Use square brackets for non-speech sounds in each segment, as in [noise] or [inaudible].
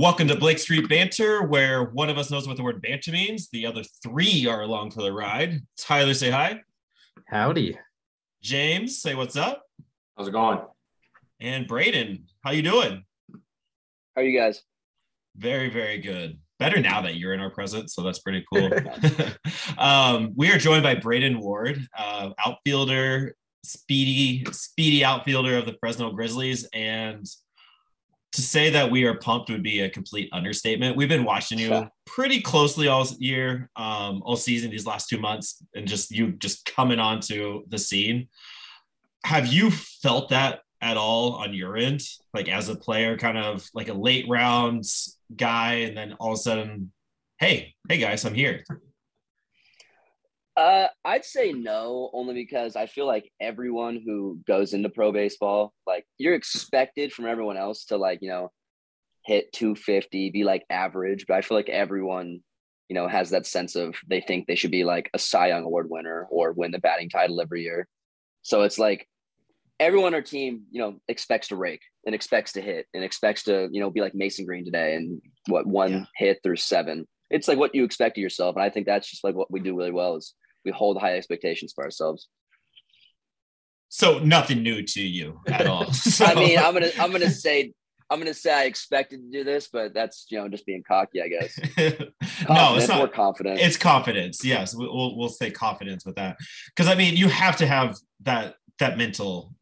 Welcome to Blake Street Banter, where one of us knows what the word banter means. The other three are along for the ride. Tyler, say hi. Howdy. James, say what's up. How's it going? And Braiden, how you doing? How are you guys? Very, very good. Better now that you're in our presence, so that's pretty cool. [laughs] [laughs] um, we are joined by Braiden Ward, uh, outfielder, speedy, speedy outfielder of the Fresno Grizzlies, and to say that we are pumped would be a complete understatement. We've been watching you pretty closely all year, um, all season, these last two months, and just you just coming onto the scene. Have you felt that at all on your end, like as a player, kind of like a late rounds guy, and then all of a sudden, hey, hey guys, I'm here. Uh, I'd say no, only because I feel like everyone who goes into pro baseball, like you're expected from everyone else to like, you know, hit 250, be like average. But I feel like everyone, you know, has that sense of they think they should be like a Cy Young Award winner or win the batting title every year. So it's like everyone on our team, you know, expects to rake and expects to hit and expects to, you know, be like Mason Green today and what one yeah. hit through seven it's like what you expect of yourself. And I think that's just like what we do really well is we hold high expectations for ourselves. So nothing new to you at all. [laughs] so. I mean, I'm gonna I'm gonna say I'm gonna say I expected to do this, but that's you know just being cocky, I guess. [laughs] no, it's not more confident. It's confidence. Yes, we'll we'll say confidence with that because I mean you have to have that that mental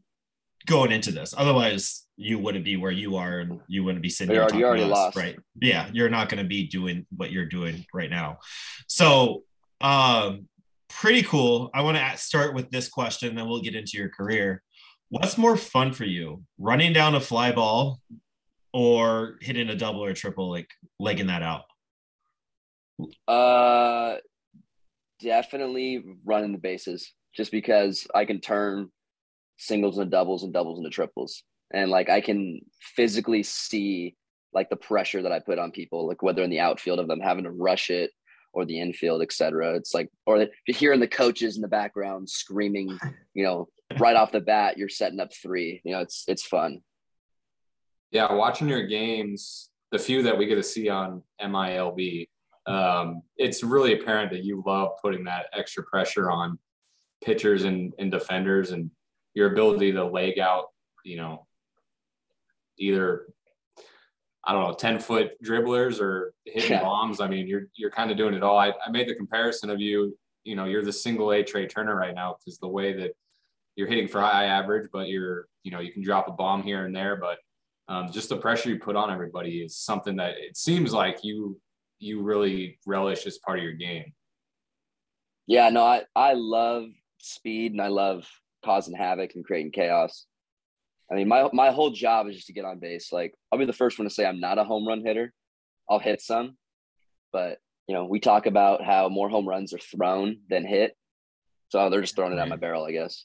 going into this. Otherwise, you wouldn't be where you are and you wouldn't be sitting you're here already, already us, lost. right yeah you're not going to be doing what you're doing right now so um pretty cool. I want to start with this question then we'll get into your career. What's more fun for you running down a fly ball or hitting a double or triple like legging that out? Uh definitely running the bases just because i can turn singles and doubles and doubles into triples. And like I can physically see like the pressure that I put on people, like whether in the outfield of them having to rush it or the infield, etc. It's like, or you're hearing the coaches in the background screaming, you know, right off the bat, you're setting up three. You know, it's it's fun. Yeah, watching your games, the few that we get to see on MILB, um, it's really apparent that you love putting that extra pressure on pitchers and, and defenders and your ability to leg out, you know, either I don't know, 10 foot dribblers or hitting yeah. bombs. I mean, you're you're kind of doing it all. I, I made the comparison of you, you know, you're the single A Trea Turner right now because the way that you're hitting for high average, but you're, you know, you can drop a bomb here and there, but um, just the pressure you put on everybody is something that it seems like you you really relish as part of your game. Yeah, no, I I love speed and I love causing havoc and creating chaos. I mean, my my whole job is just to get on base. Like, I'll be the first one to say I'm not a home run hitter. I'll hit some, but you know, we talk about how more home runs are thrown than hit. So they're just throwing it at my barrel, I guess.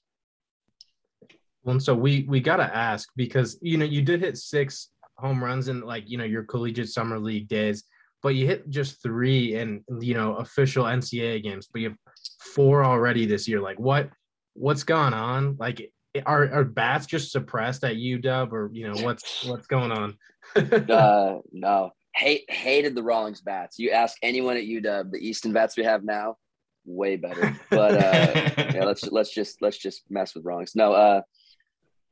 Well, so we we gotta ask because you know you did hit six home runs in like you know your collegiate summer league days, but you hit just three in you know official NCAA games, but you have four already this year. Like what what's gone on? Like are are bats just suppressed at UW or you know what's [laughs] what's going on? uh, [laughs] no, hate hated the Rawlings bats. You ask anyone at UW, the Easton bats we have now, way better. But uh, [laughs] yeah, let's let's just let's just mess with Rawlings. No, uh,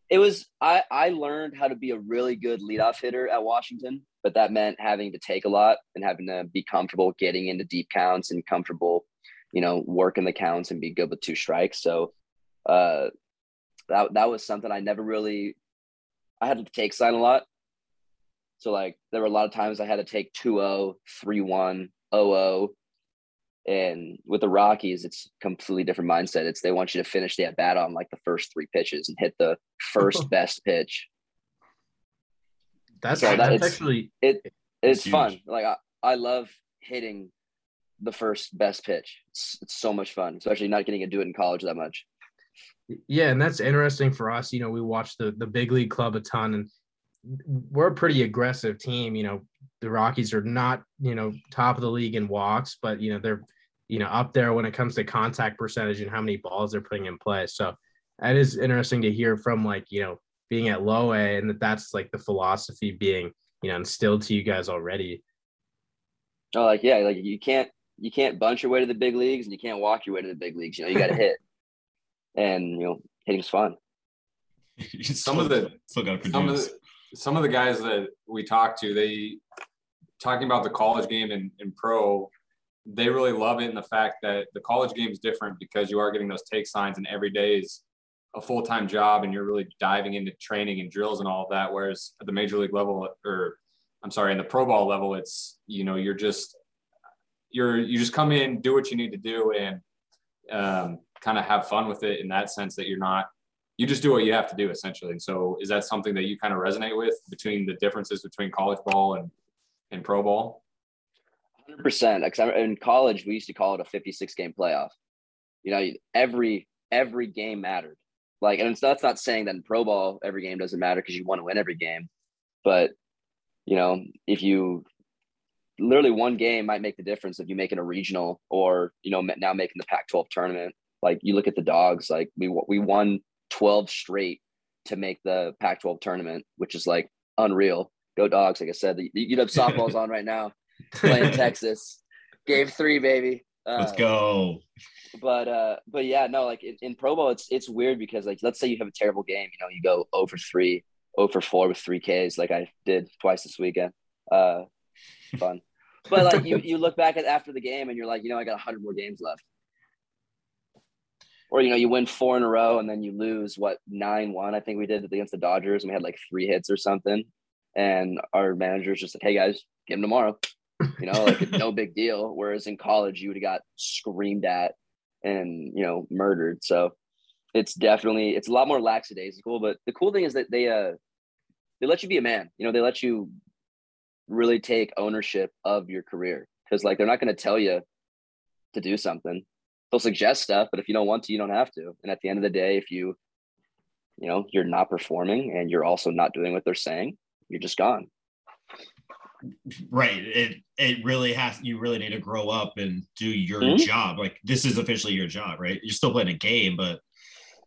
it was I I learned how to be a really good leadoff hitter at Washington, but that meant having to take a lot and having to be comfortable getting into deep counts and comfortable, you know, working the counts and be good with two strikes. So uh that that was something I never really I had to take sign a lot. So like there were a lot of times I had to take 2-0, 3-1, 0-0. And with the Rockies, it's completely different mindset. It's they want you to finish the at bat on like the first three pitches and hit the first [laughs] best pitch. That's, so that's actually it. It's fun. Like I, I love hitting the first best pitch. It's, it's so much fun, especially not getting to do it in college that much. Yeah, and that's interesting for us. You know, we watch the the big league club a ton, and we're a pretty aggressive team. You know, the Rockies are not you know top of the league in walks, but you know they're you know up there when it comes to contact percentage and how many balls they're putting in play. So that is interesting to hear from like you know being at low A and that that's like the philosophy being you know instilled to you guys already. Oh, like yeah, like you can't you can't bunch your way to the big leagues and you can't walk your way to the big leagues. You know, you got to [laughs] hit, and you know, hitting's fun. [laughs] some of the still got to some of the some of the guys that we talked to, they talking about the college game and, and pro, they really love it in the fact that the college game is different because you are getting those take signs and every day is a full time job and you're really diving into training and drills and all of that. Whereas at the major league level, or I'm sorry, in the pro ball level, it's you know you're just you're you just come in, do what you need to do, and um, kind of have fun with it in that sense that you're not you just do what you have to do essentially. And so is that something that you kind of resonate with between the differences between college ball and and pro ball? Hundred percent. Because in college, we used to call it a fifty-six game playoff. You know, every every game mattered. Like, and that's not saying that in pro ball every game doesn't matter because you want to win every game, but you know, if you literally one game might make the difference if you make it a regional or you know now making the Pac-12 tournament. Like you look at the dogs, like we we won 12 straight to make the Pac-12 tournament, which is like unreal. Go dogs! Like I said, the UW softball's on right now, playing [laughs] Texas. Game three, baby. Uh, Let's go. But uh, but yeah, no, like in, in Pro Bowl, it's it's weird because like let's say you have a terrible game, you know, you go over three, over four with three Ks, like I did twice this weekend. Uh, fun. But like you you look back at after the game and you're like, you know, I got hundred more games left. Or you know, you win four in a row and then you lose what nine one. I think we did against the Dodgers and we had like three hits or something. And our manager's just like, hey guys, get him tomorrow. You know, like [laughs] no big deal. Whereas in college, you would have got screamed at and you know murdered. So it's definitely it's a lot more lackadaisical. But the cool thing is that they uh they let you be a man. You know, they let you really take ownership of your career because like they're not going to tell you to do something. They'll suggest stuff, but if you don't want to, you don't have to. And at the end of the day, if you you know you're not performing and you're also not doing what they're saying, you're just gone. Right. It it really has you really need to grow up and do your Mhm. job. Like this is officially your job, right? You're still playing a game, but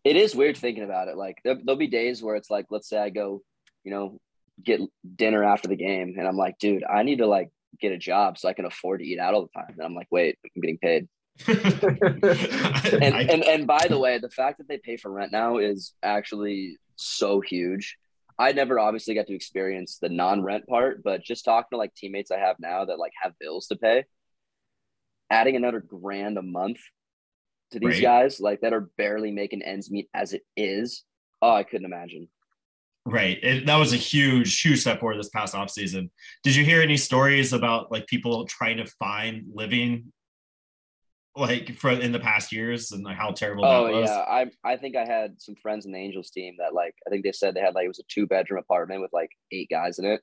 it is weird thinking about it. Like there, there'll be days where it's like, let's say I go, you know, get dinner after the game, and I'm like, dude, I need to like get a job so I can afford to eat out all the time. And I'm like, wait, I'm getting paid. [laughs] And I- and and by the way, the fact that they pay for rent now is actually so huge. I never obviously got to experience the non-rent part, but just talking to like teammates I have now that like have bills to pay, adding another grand a month to these Right. guys like that are barely making ends meet as it is. Oh, I couldn't imagine. Right. It, that was a huge, huge step forward this past off season. Did you hear any stories about like people trying to find living like for in the past years and like how terrible Oh that was? yeah, I I think I had some friends in the Angels team that like I think they said they had like it was a two bedroom apartment with like eight guys in it,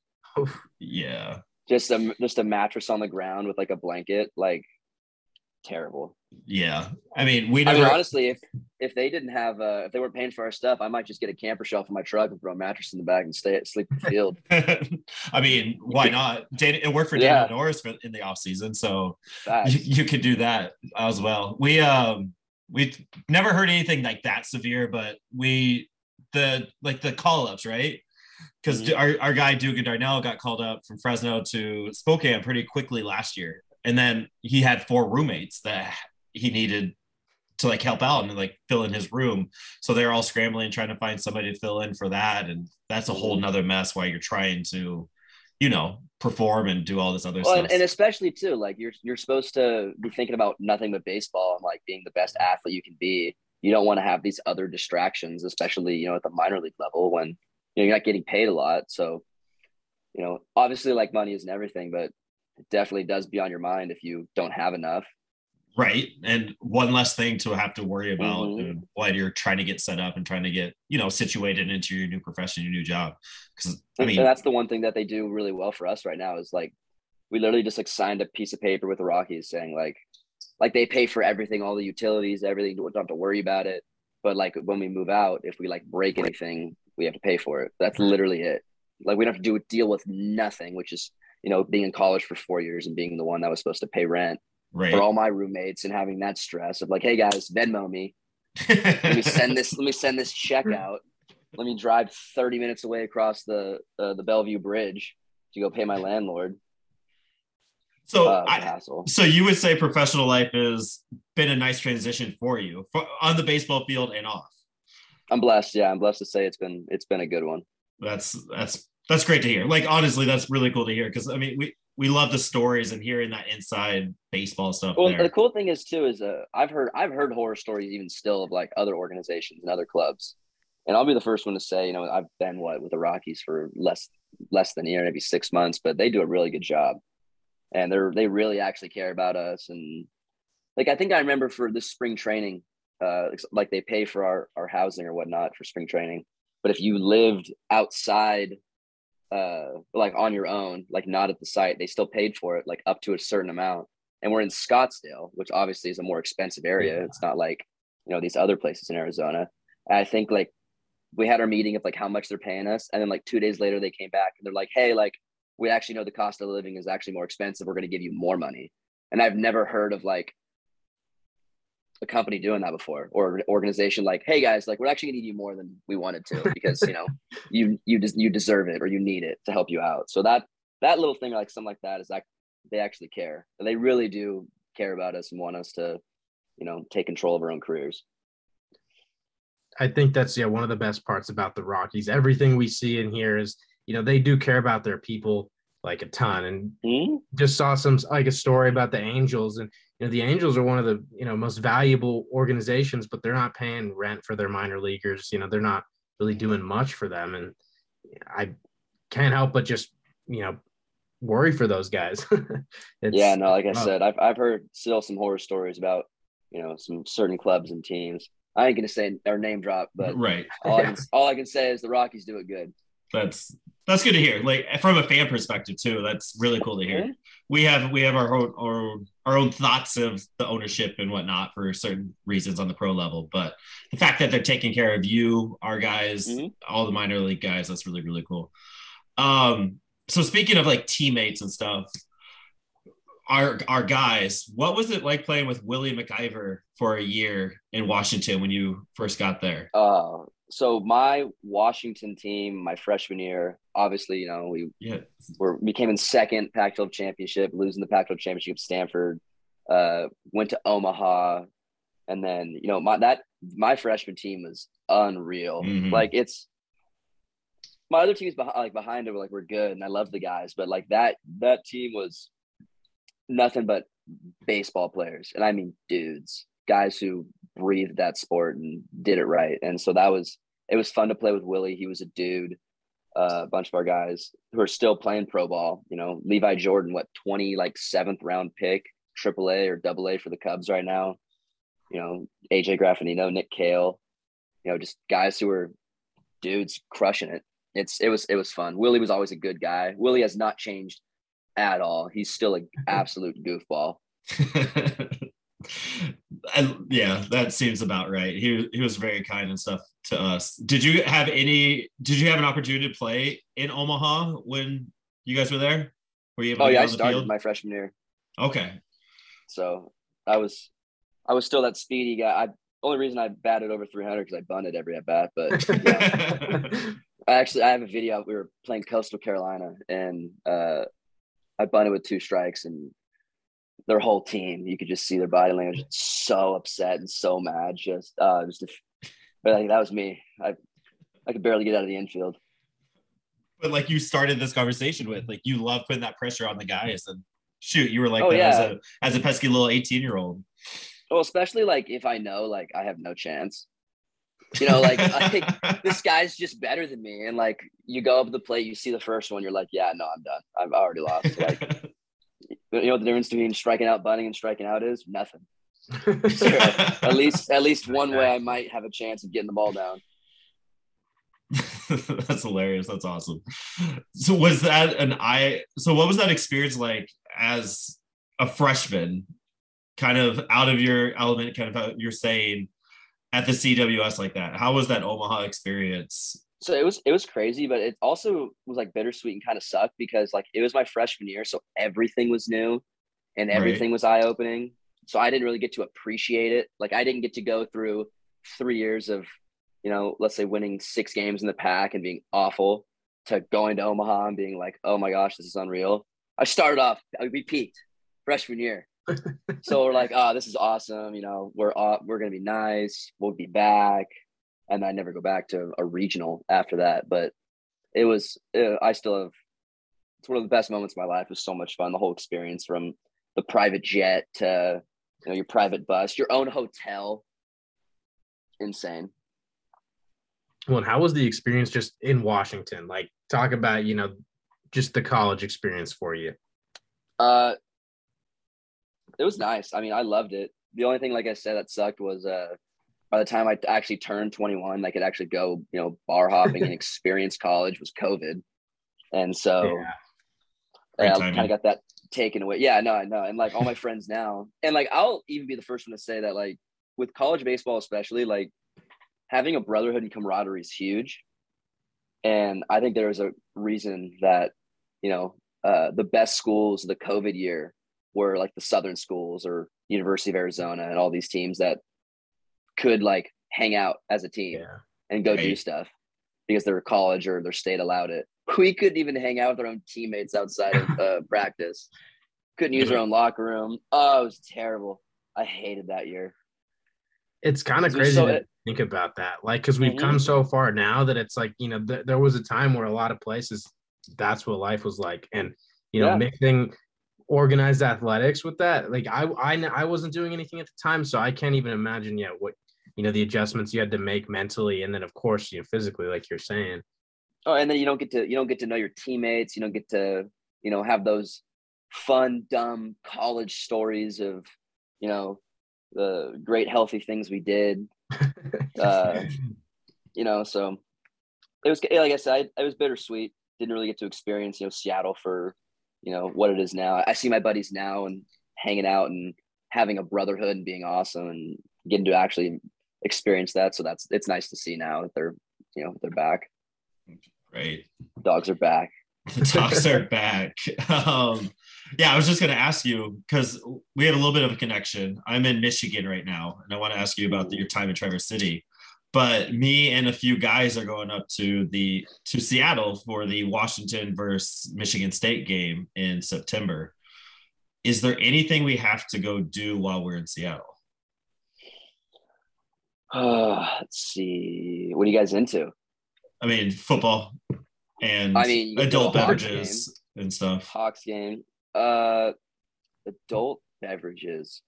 Yeah. just a just a mattress on the ground with like a blanket, like terrible. Yeah. I mean, we I never mean, honestly, if if they didn't have uh if they weren't paying for our stuff, I might just get a camper shelf in my truck and throw a mattress in the back and stay at sleep in the field. [laughs] I mean, why [laughs] not? Dan- It worked for Yeah. Daniel Norris for, in the off season, so you, you could do that as well. We um we never heard anything like that severe, but we the like the call ups, right? Because Mhm. our, our guy Dugan Darnell got called up from Fresno to Spokane pretty quickly last year, and then he had four roommates that he needed to like help out and like fill in his room. So they're all scrambling trying to find somebody to fill in for that, and that's a whole nother mess while you're trying to, you know, perform and do all this other Well, stuff. and, and especially too, like you're you're supposed to be thinking about nothing but baseball and like being the best athlete you can be. You don't want to have these other distractions, especially you know at the minor league level when you know you're not getting paid a lot. So, you know, obviously like money isn't everything, but it definitely does be on your mind if you don't have enough. right and one less thing to have to worry about Mhm. uh, while you're trying to get set up and trying to get you know situated into your new profession your new job because i mean and that's the one thing that they do really well for us right now is like we literally just like signed a piece of paper with the Rockies saying like like they pay for everything, all the utilities, everything. Don't have to worry about it. But like when we move out, if we like break anything, we have to pay for it. That's literally it. Like we don't have to do deal with nothing, which is you know being in college for four years and being the one that was supposed to pay rent right for all my roommates and having that stress of like, hey guys, Venmo me. [laughs] Let me send this. let me send this check out. Let me drive thirty minutes away across the uh, the Bellevue Bridge to go pay my landlord. So Uh, I, so you would say professional life has been a nice transition for you for, on the baseball field and off. I'm blessed. Yeah, I'm blessed to say it's been it's been a good one. That's that's that's great to hear. Like honestly, that's really cool to hear because I mean we we love the stories and hearing that inside baseball stuff. Well, there. the cool thing is too is uh, I've heard I've heard horror stories even still of like other organizations and other clubs, and I'll be the first one to say you know I've been what with the Rockies for less less than a year, maybe six months, but they do a really good job, and they're they really actually care about us and like I think I remember for this spring training, uh, like they pay for our our housing or whatnot for spring training, but if you lived outside uh like on your own like not at the site they still paid for it like up to a certain amount. And we're in scottsdale which obviously is a more expensive area. Yeah. it's not like you know these other places in arizona. And i think like we had our meeting of like how much they're paying us. And then like two days later they came back and they're like hey like we actually know the cost of living is actually more expensive. We're going to give you more money. And i've never heard of like a company doing that before or an organization like hey guys like we're actually going to need you more than we wanted to [laughs] because you know you you des- you deserve it or you need it to help you out. So that that little thing like something like that is like they actually care. And they really do care about us and want us to you know take control of our own careers. I think that's yeah one of the best parts about the Rockies. Everything we see in here is you know they do care about their people like a ton, and Mhm. just saw some like a story about the Angels, and you know the Angels are one of the you know most valuable organizations, but they're not paying rent for their minor leaguers. You know they're not really doing much for them, and I can't help but just you know worry for those guys. [laughs] It's- yeah no like i said I've, I've heard still some horror stories about you know some certain clubs and teams i ain't gonna say or name drop but right. all, I [laughs] can, all i can say is the rockies do it good That's that's good to hear. Like from a fan perspective too. That's really cool to hear. We have we have our own our, our own thoughts of the ownership and whatnot for certain reasons on the pro level, but the fact that they're taking care of you, our guys, Mhm. all the minor league guys, that's really really cool. Um, so speaking of like teammates and stuff, our our guys, what was it like playing with Willie MacIver for a year in Washington when you first got there? uh so my washington team my freshman year obviously you know we Yeah, were we came in second Pac-12 championship, losing the Pac-12 championship. Stanford uh, went to Omaha, and then you know my that my freshman team was unreal. Mhm. Like it's my other teams behind like behind it were like we're good, and I love the guys, but like that that team was nothing but baseball players, and I mean dudes, guys who breathed that sport and did it right, and so that was it was fun to play with Willie. He was a dude uh, a bunch of our guys who are still playing pro ball. You know, Levi Jordan, what twenty like seventh round pick, triple A or double A for the Cubs right now. You know, AJ Graffanino, Nick Kahle. You know, just guys who are dudes crushing it. It's it was it was fun. Willie was always a good guy. Willie has not changed at all. He's still an [laughs] absolute goofball. [laughs] and yeah, that seems about right. He he was very kind and stuff to us. Did you have any? Did you have an opportunity to play in Omaha when you guys were there? Were you able Oh to yeah, I started field? my freshman year, okay. so I was I was still that speedy guy. I only reason I batted over 300 because I bunted every at bat, but yeah. [laughs] I actually I have a video. We were playing Coastal Carolina, and uh, I bunted with two strikes, and their whole team. You could just see their body language, so upset and so mad. Just, uh, just, but like that was me. I, I could barely get out of the infield. but like you started this conversation with, like you love putting that pressure on the guys, and shoot, you were like Oh, yeah. as a as a pesky little eighteen year old. Well, especially like if I know like I have no chance. You know, like I think [laughs] this guy's just better than me, and like you go up the plate, you see the first one, you're like, yeah, no, I'm done. I've already lost. Like [laughs] you know what the difference between striking out, bunting, and striking out is nothing. Zero. [laughs] at least at least one way I might have a chance of getting the ball down. [laughs] That's hilarious. That's awesome. So was that an I so what was that experience like as a freshman, kind of out of your element, kind of how you're saying at the CWS like that? How was that Omaha experience? So it was it was crazy, but it also was like bittersweet and kind of sucked because like it was my freshman year, so everything was new and Right. everything was eye opening. So I didn't really get to appreciate it. Like I didn't get to go through three years of, you know, let's say winning six games in the pack and being awful. to going to Omaha and being like, oh my gosh, this is unreal. I started off, we peaked freshman year. [laughs] so we're like, oh, this is awesome. You know, we're we're gonna be nice. We'll be back, and I never go back to a regional after that. But it was, uh, I still have. It's one of the best moments of my life. It was so much fun. The whole experience from the private jet to you know your private bus, your own hotel. Insane. Well, and how was the experience just in Washington? Like, talk about you know, just the college experience for you. Uh, it was nice. I mean, I loved it. The only thing, like I said, that sucked was uh, by the time I actually turned 21, I could actually go, you know, bar hopping and [laughs] experience college was COVID. And so yeah. I kind of got that taken away. Yeah, no, I know. And like all my friends now, and like I'll even be the first one to say that, like with college baseball, especially, like having a brotherhood and camaraderie is huge. And I think there is a reason that, you know, uh, the best schools the COVID year were like the Southern schools or University of Arizona and all these teams that could like hang out as a team yeah. and go right. do stuff because their college or their state allowed it. We couldn't even hang out with our own teammates outside of uh, [laughs] practice. Couldn't use our own locker room. Oh, it was terrible. I hated that year. It's kind of crazy so to think about that. Like, because we've mm-hmm. come so far now that it's like, you know, th- there was a time where a lot of places that's what life was like. And, you know, yeah. mixing organized athletics with that. Like I, I, I wasn't doing anything at the time, so I can't even imagine yet what you know the adjustments you had to make mentally, and then of course you know physically, like you're saying. Oh, and then you don't get to you don't get to know your teammates. You don't get to you know have those fun, dumb college stories of you know the great healthy things we did. [laughs] uh, you know, so it was like I said, it was bittersweet. Didn't really get to experience you know Seattle for you know what it is now. I see my buddies now and hanging out and having a brotherhood and being awesome and getting to actually experience that. So that's it's nice to see now that they're you know they're back. Great. Dogs are back. [laughs] The dogs are back. Um, yeah, I was just going to ask you because we had a little bit of a connection. I'm in Michigan right now, and I want to ask you about the, your time in Traverse City but me and a few guys are going up to the to Seattle for the Washington versus Michigan State game in September. Is there anything we have to go do while we're in Seattle? Uh, [sighs] let's see. What are you guys into? I mean, football and I mean, adult beverages and stuff. Hawks game. Uh, adult beverages.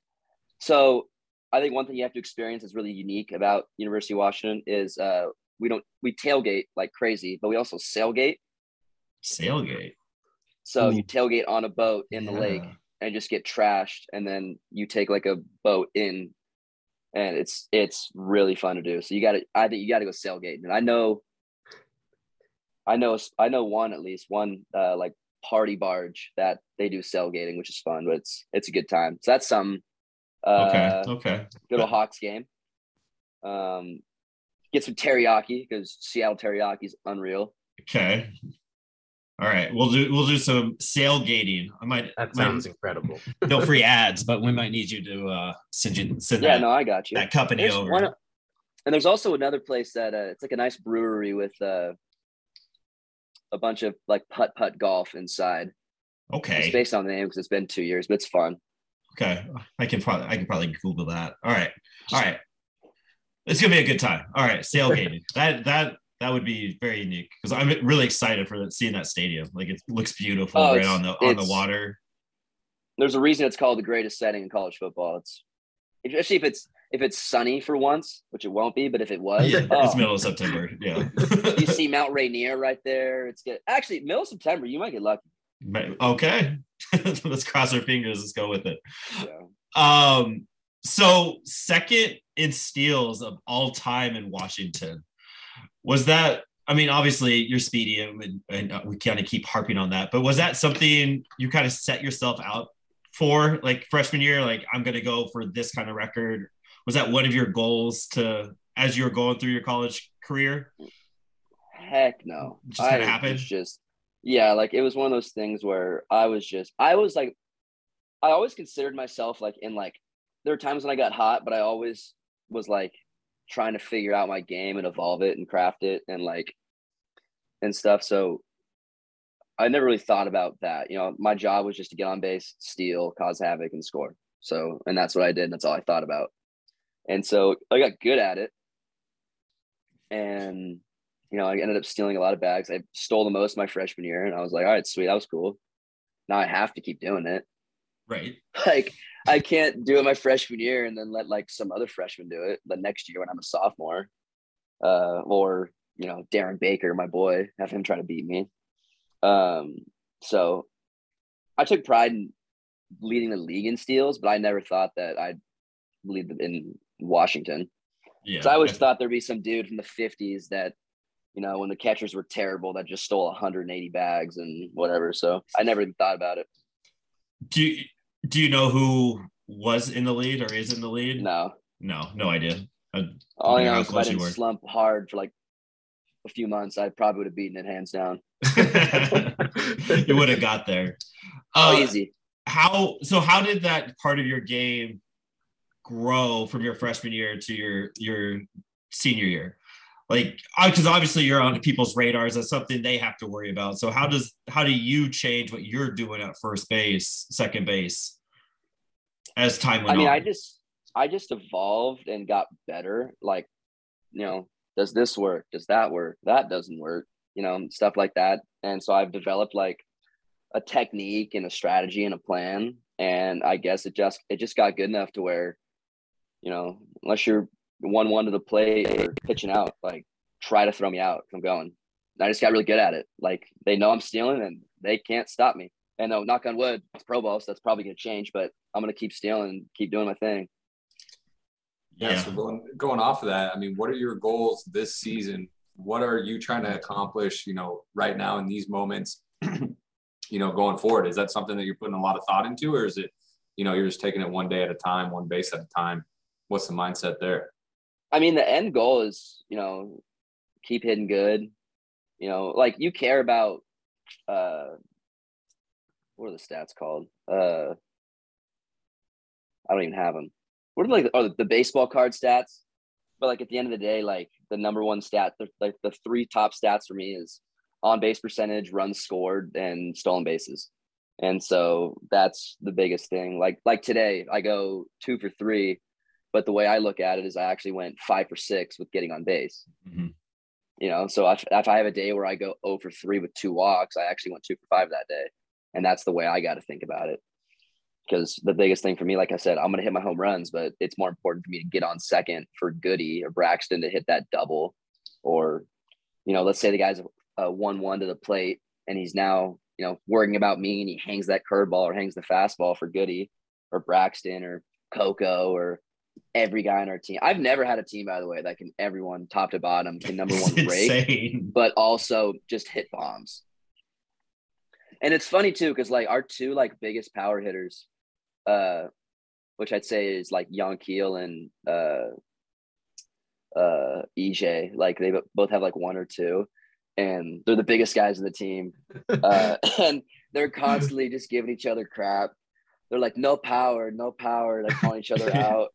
So I think one thing you have to experience is really unique about University of Washington is uh, we don't we tailgate like crazy, but we also sailgate. Sailgate. So Ooh. you tailgate on a boat in yeah. the lake and just get trashed, and then you take like a boat in, and it's it's really fun to do. So you got to I think you got to go sailgating, and I know. I know I know one at least one uh, like party barge that they do sailgating, which is fun, but it's it's a good time. So that's some okay. Uh, okay. Go to a Hawks game. Um, get some teriyaki because Seattle teriyaki is unreal. Okay. All right, we'll do we'll do some sailgating. I might. That sounds might, incredible. [laughs] no free ads, but we might need you to uh, send you send. Yeah, that, no, I got you. That company there's over. One, and there's also another place that uh, it's like a nice brewery with uh, a bunch of like putt putt golf inside. Okay. It's based on the name because it's been two years, but it's fun. Okay, I can probably I can probably Google that. All right, all right. It's gonna be a good time. All right, sailgating. [laughs] that that that would be very unique because I'm really excited for seeing that stadium. Like it looks beautiful oh, right on the on the water. There's a reason it's called the greatest setting in college football. It's especially if it's if it's sunny for once, which it won't be, but if it was, yeah, oh. it's middle of September. Yeah, [laughs] you see [laughs] Mount Rainier right there. It's good. Actually, middle of September, you might get lucky. Okay, [laughs] let's cross our fingers. Let's go with it. Yeah. Um, so second in steals of all time in Washington was that. I mean, obviously you're speedy, and, and uh, we kind of keep harping on that. But was that something you kind of set yourself out for, like freshman year? Like I'm going to go for this kind of record. Was that one of your goals to as you were going through your college career? Heck no. It just kind of happened. Just yeah, like it was one of those things where I was just I was like I always considered myself like in like there were times when I got hot, but I always was like trying to figure out my game and evolve it and craft it and like and stuff. So I never really thought about that. You know, my job was just to get on base, steal, cause havoc, and score. So, and that's what I did. And that's all I thought about. And so I got good at it. And, you know, I ended up stealing a lot of bags. I stole the most my freshman year. And I was like, all right, sweet. That was cool. Now I have to keep doing it. Right. [laughs] Like, I can't do it my freshman year and then let like some other freshman do it the next year when I'm a sophomore. Uh, or, you know, Darren Baker, my boy, have him try to beat me. Um, so I took pride in leading the league in steals, but I never thought that I'd lead in Washington. Yeah. So I always thought there'd be some dude from the 50s that, you know, when the catchers were terrible, that just stole 180 bags and whatever. So I never even thought about it. Do you, do you know who was in the lead or is in the lead? No. No, no idea. I, All I know is if I didn't slump hard for like a few months, I probably would have beaten it hands down. [laughs] you would have got there. [laughs] Oh, uh, easy. How so? How did that part of your game grow from your freshman year to your your senior year? Like, because obviously you're on people's radars. That's something they have to worry about. So how does how do you change what you're doing at first base, second base, as time went on? I mean, on? I just I just evolved and got better. Like, you know, does this work? Does that work? That doesn't work. You know, stuff like that. And so I've developed like a technique and a strategy and a plan. And I guess it just it just got good enough to where, you know, unless you're one one to the plate or pitching out, like try to throw me out. I'm going. And I just got really good at it. Like they know I'm stealing and they can't stop me. And no, knock on wood, it's pro ball, so that's probably gonna change, but I'm gonna keep stealing and keep doing my thing. Yeah. yeah. So going going off of that, I mean, what are your goals this season? What are you trying to accomplish? You know, right now in these moments, [clears throat] you know, going forward? Is that something that you're putting a lot of thought into, or is it, you know, you're just taking it one day at a time, one base at a time? What's the mindset there? I mean, the end goal is, you know, keep hitting good. You know, like you care about uh what are the stats called? Uh I don't even have them. What are like oh, the baseball card stats? But like at the end of the day, like the number one stat, the, like the three top stats for me is on base percentage, runs scored, and stolen bases. And so that's the biggest thing. Like like today, I go two for three, but the way I look at it is I actually went five for six with getting on base. Mm-hmm. You know, so if, if I have a day where I go 0 for three with two walks, I actually went two for five that day. And that's the way I got to think about it. Because the biggest thing for me, like I said, I'm going to hit my home runs, but it's more important for me to get on second for Goody or Braxton to hit that double. Or, you know, let's say the guy's a one-one to the plate, and he's now you know worrying about me, and he hangs that curveball or hangs the fastball for Goody or Braxton or Coco or every guy on our team. I've never had a team, by the way, that can everyone top to bottom can number [laughs] one break, but also just hit bombs. And it's funny too, because like our two like biggest power hitters, uh, which I'd say is like Keel and uh uh EJ, like they both have like one or two and they're the biggest guys in the team. [laughs] Uh, [laughs] and they're constantly just giving each other crap. They're like, no power, no power, like calling each other [laughs] out.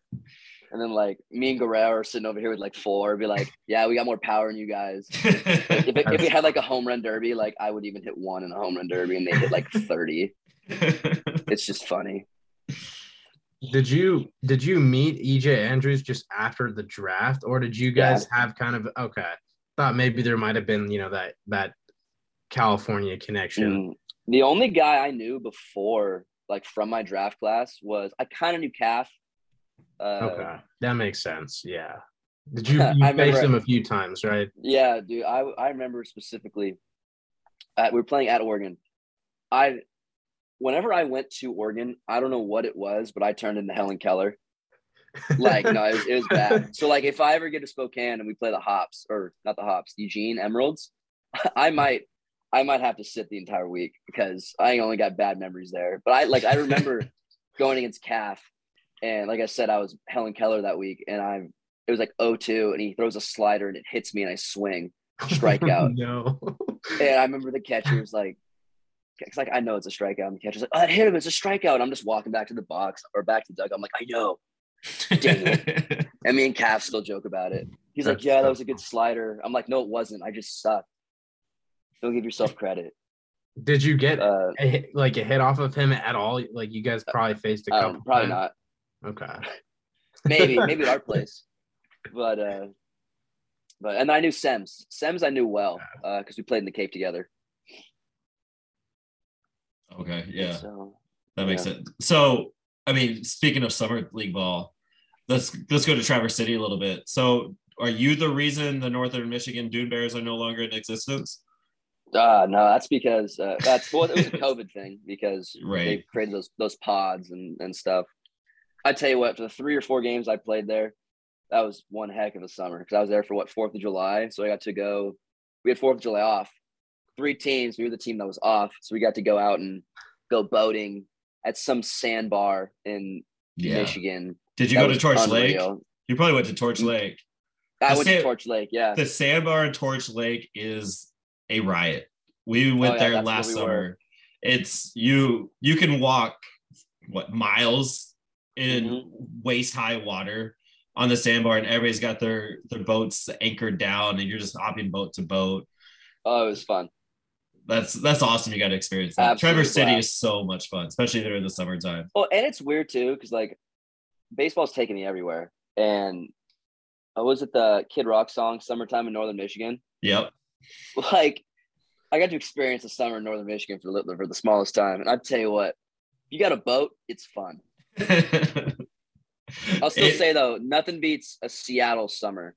And then like me and Guerrero are sitting over here with like four, be like, yeah, we got more power than you guys. if, it, if we had like a home run derby, like I would even hit one in a home run derby and they hit like 30. [laughs] it's just funny. Did you did you meet EJ Andrews just after the draft or did you guys yeah. have kind of okay thought maybe there might have been, you know, that that California connection. Mm. The only guy I knew before, like from my draft class, was I kind of knew Calf. Uh, okay, that makes sense. Yeah. Did [laughs] you, you face him a few times, right? Yeah, dude. I I remember specifically. At, we were playing at Oregon. I, whenever I went to Oregon, I don't know what it was, but I turned into Helen Keller like no, it was, it was bad. [laughs] So like if I ever get to Spokane and we play the Hops or not the Hops, Eugene Emeralds, [laughs] I might I might have to sit the entire week because I only got bad memories there. But I like I remember [laughs] going against Calf, and like I said, I was Helen Keller that week, and I'm it was like 0-2, and he throws a slider and it hits me, and I swing strikeout. [laughs] no, and I remember the catcher's like. It's like I know it's a strikeout. And the catcher's like, "Oh, I hit him! It's a strikeout." And I'm just walking back to the box or back to Doug. I'm like, "I know." [laughs] and me and Calf still joke about it. He's like, "Yeah, that was a good slider." I'm like, "No, it wasn't. I just sucked." Don't give yourself credit. Did you get Uh, a hit, like a hit off of him at all? Like you guys probably faced a couple. um, probably times. not. Okay. Maybe, [laughs] maybe at our place. But uh but and I knew Sems. Sems I knew well uh because we played in the Cape together. Okay, yeah, So that makes yeah. sense. So, I mean, speaking of summer league ball, let's let's go to Traverse City a little bit. So, are you the reason the Northern Michigan Dune Bears are no longer in existence? Uh no, that's because uh that's well it was a [laughs] COVID thing because right. they created those those pods and and stuff. I tell you what, for the three or four games I played there, that was one heck of a summer because I was there for what Fourth of July, so I got to go. We had Fourth of July off. Three teams. We were the team that was off, so we got to go out and go boating at some sandbar in Yeah. Michigan. Did you That go to Torch Lake? You probably went to Torch Mm. Lake. I The went sand- to Torch Lake. Yeah, The sandbar in Torch Lake is a riot. We went Oh, yeah, there last we summer. were. It's you you can walk what miles in Mhm. waist high water on the sandbar and everybody's got their their boats anchored down and you're just hopping boat to boat. oh, it was fun. That's that's awesome. You got to experience that. Absolute Traverse City is so much fun, especially during the summertime. Well, and it's weird too because like baseball's taking me everywhere. And uh, was it the Kid Rock song "Summertime in Northern Michigan"? Yep. [laughs] Like, I got to experience the summer in Northern Michigan for the, for the smallest time. And I tell you what, you got a boat, it's fun. [laughs] I'll still say though, nothing beats a Seattle summer.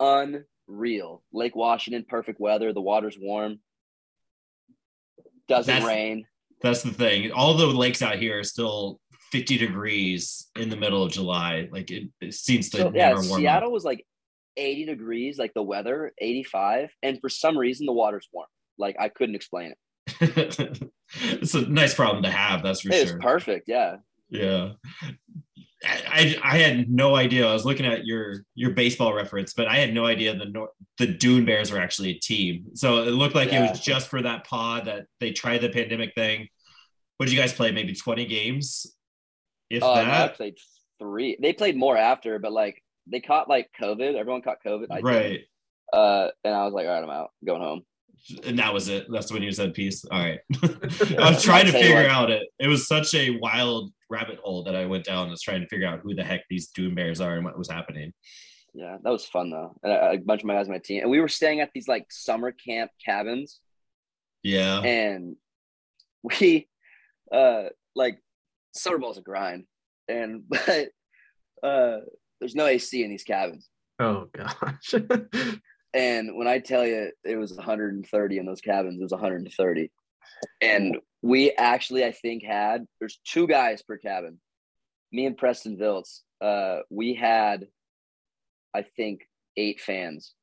Unreal. Lake Washington, perfect weather. The water's warm. Doesn't That's- rain. That's the thing. All the lakes out here are still 50 degrees in the middle of July. Like it, it seems to So yeah, never warm Seattle was like 80 degrees, like the weather, 85, and for some reason the water's warm. Like I couldn't explain it. [laughs] it's a nice problem to have, that's for It's sure. perfect. Yeah. yeah. I, I had no idea. I was looking at your your baseball reference, but I had no idea the Nor- the Dune Bears were actually a team. So it looked like it was just for that pod that they tried the pandemic thing. What did you guys play? Maybe 20 games? If Oh, no, I played three. They played more after, but like they caught like COVID. Everyone caught COVID. I didn't. right. Uh, and I was like, all right, I'm out, going home. and that was it. That's when you said peace. All right. [laughs] I was trying to I'll tell you figure what. out it. It was such a wild rabbit hole that I went down. Was trying to figure out who the heck these Dune Bears are and what was happening. Yeah, that was fun though. And a, a bunch of my guys my team, and we were staying at these like summer camp cabins, Yeah. and we, uh, like summer ball's a grind, and [laughs] but uh, there's no AC in these cabins. Oh gosh. [laughs] And when I tell you it was 130 in those cabins, it was 130. And we actually, I think, had there's two guys per cabin. Me and Preston Viltz, uh, we had, I think, eight fans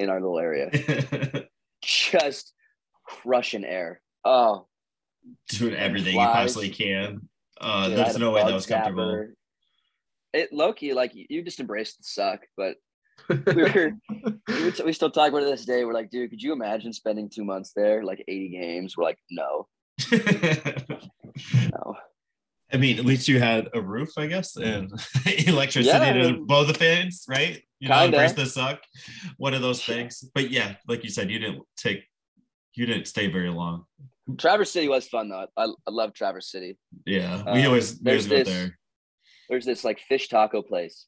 in our little area, [laughs] just crushing air. Oh, Doing everything you possibly can. Uh, there's no way that was comfortable. zapper. It Loki, like you just embraced the suck, but [laughs] we were we, we still talk about it this day. We're like, dude, could you imagine spending two months there, like 80 games? We're like, no, [laughs] no. I mean, at least you had a roof, I guess, and [laughs] electricity Yeah, I to mean- blow the fans, right? You know, embrace the suck. One of those things. But yeah, like you said, you didn't take, you didn't stay very long. Traverse City was fun though. I, I love Traverse City. Yeah, we Uh, always we there's always go there. There's this like fish taco place.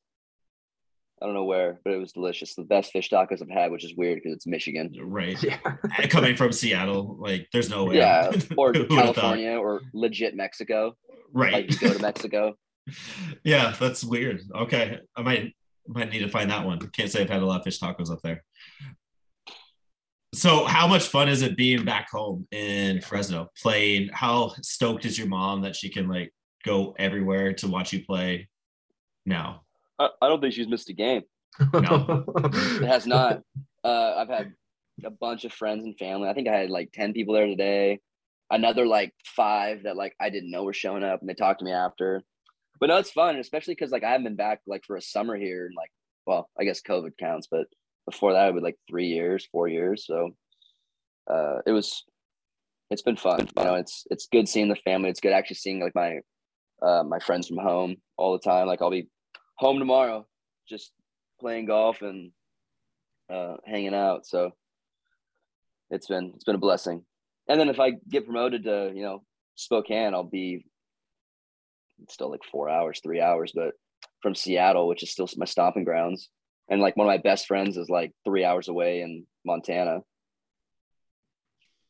I don't know where, but it was delicious. The best fish tacos I've had, which is weird because it's Michigan. Right, [laughs] yeah. coming from Seattle, like there's no way. Yeah, [laughs] or Who would've thought? California, or legit Mexico. Right. Like you go to [laughs] Mexico. yeah, that's weird. Okay, I might might need to find that one. Can't say I've had a lot of fish tacos up there. So, how much fun is it being back home in Fresno playing? How stoked is your mom that she can like go everywhere to watch you play now? I, I don't think she's missed a game. No. [laughs] It has not. Uh, I've had a bunch of friends and family. I think I had like 10 people there today. Another like five that like I didn't know were showing up and they talked to me after. But no, it's fun, especially because like I haven't been back like for a summer here and like, well, I guess COVID counts, but before that it was like three years, four years. So uh it was it's been fun. You know, it's it's good seeing the family. It's good actually seeing like my uh my friends from home all the time. Like I'll be home tomorrow, just playing golf and uh hanging out. So it's been it's been a blessing. And then if I get promoted to you know Spokane, I'll be still like four hours, three hours, but from Seattle, which is still my stomping grounds. And like one of my best friends is like three hours away in Montana.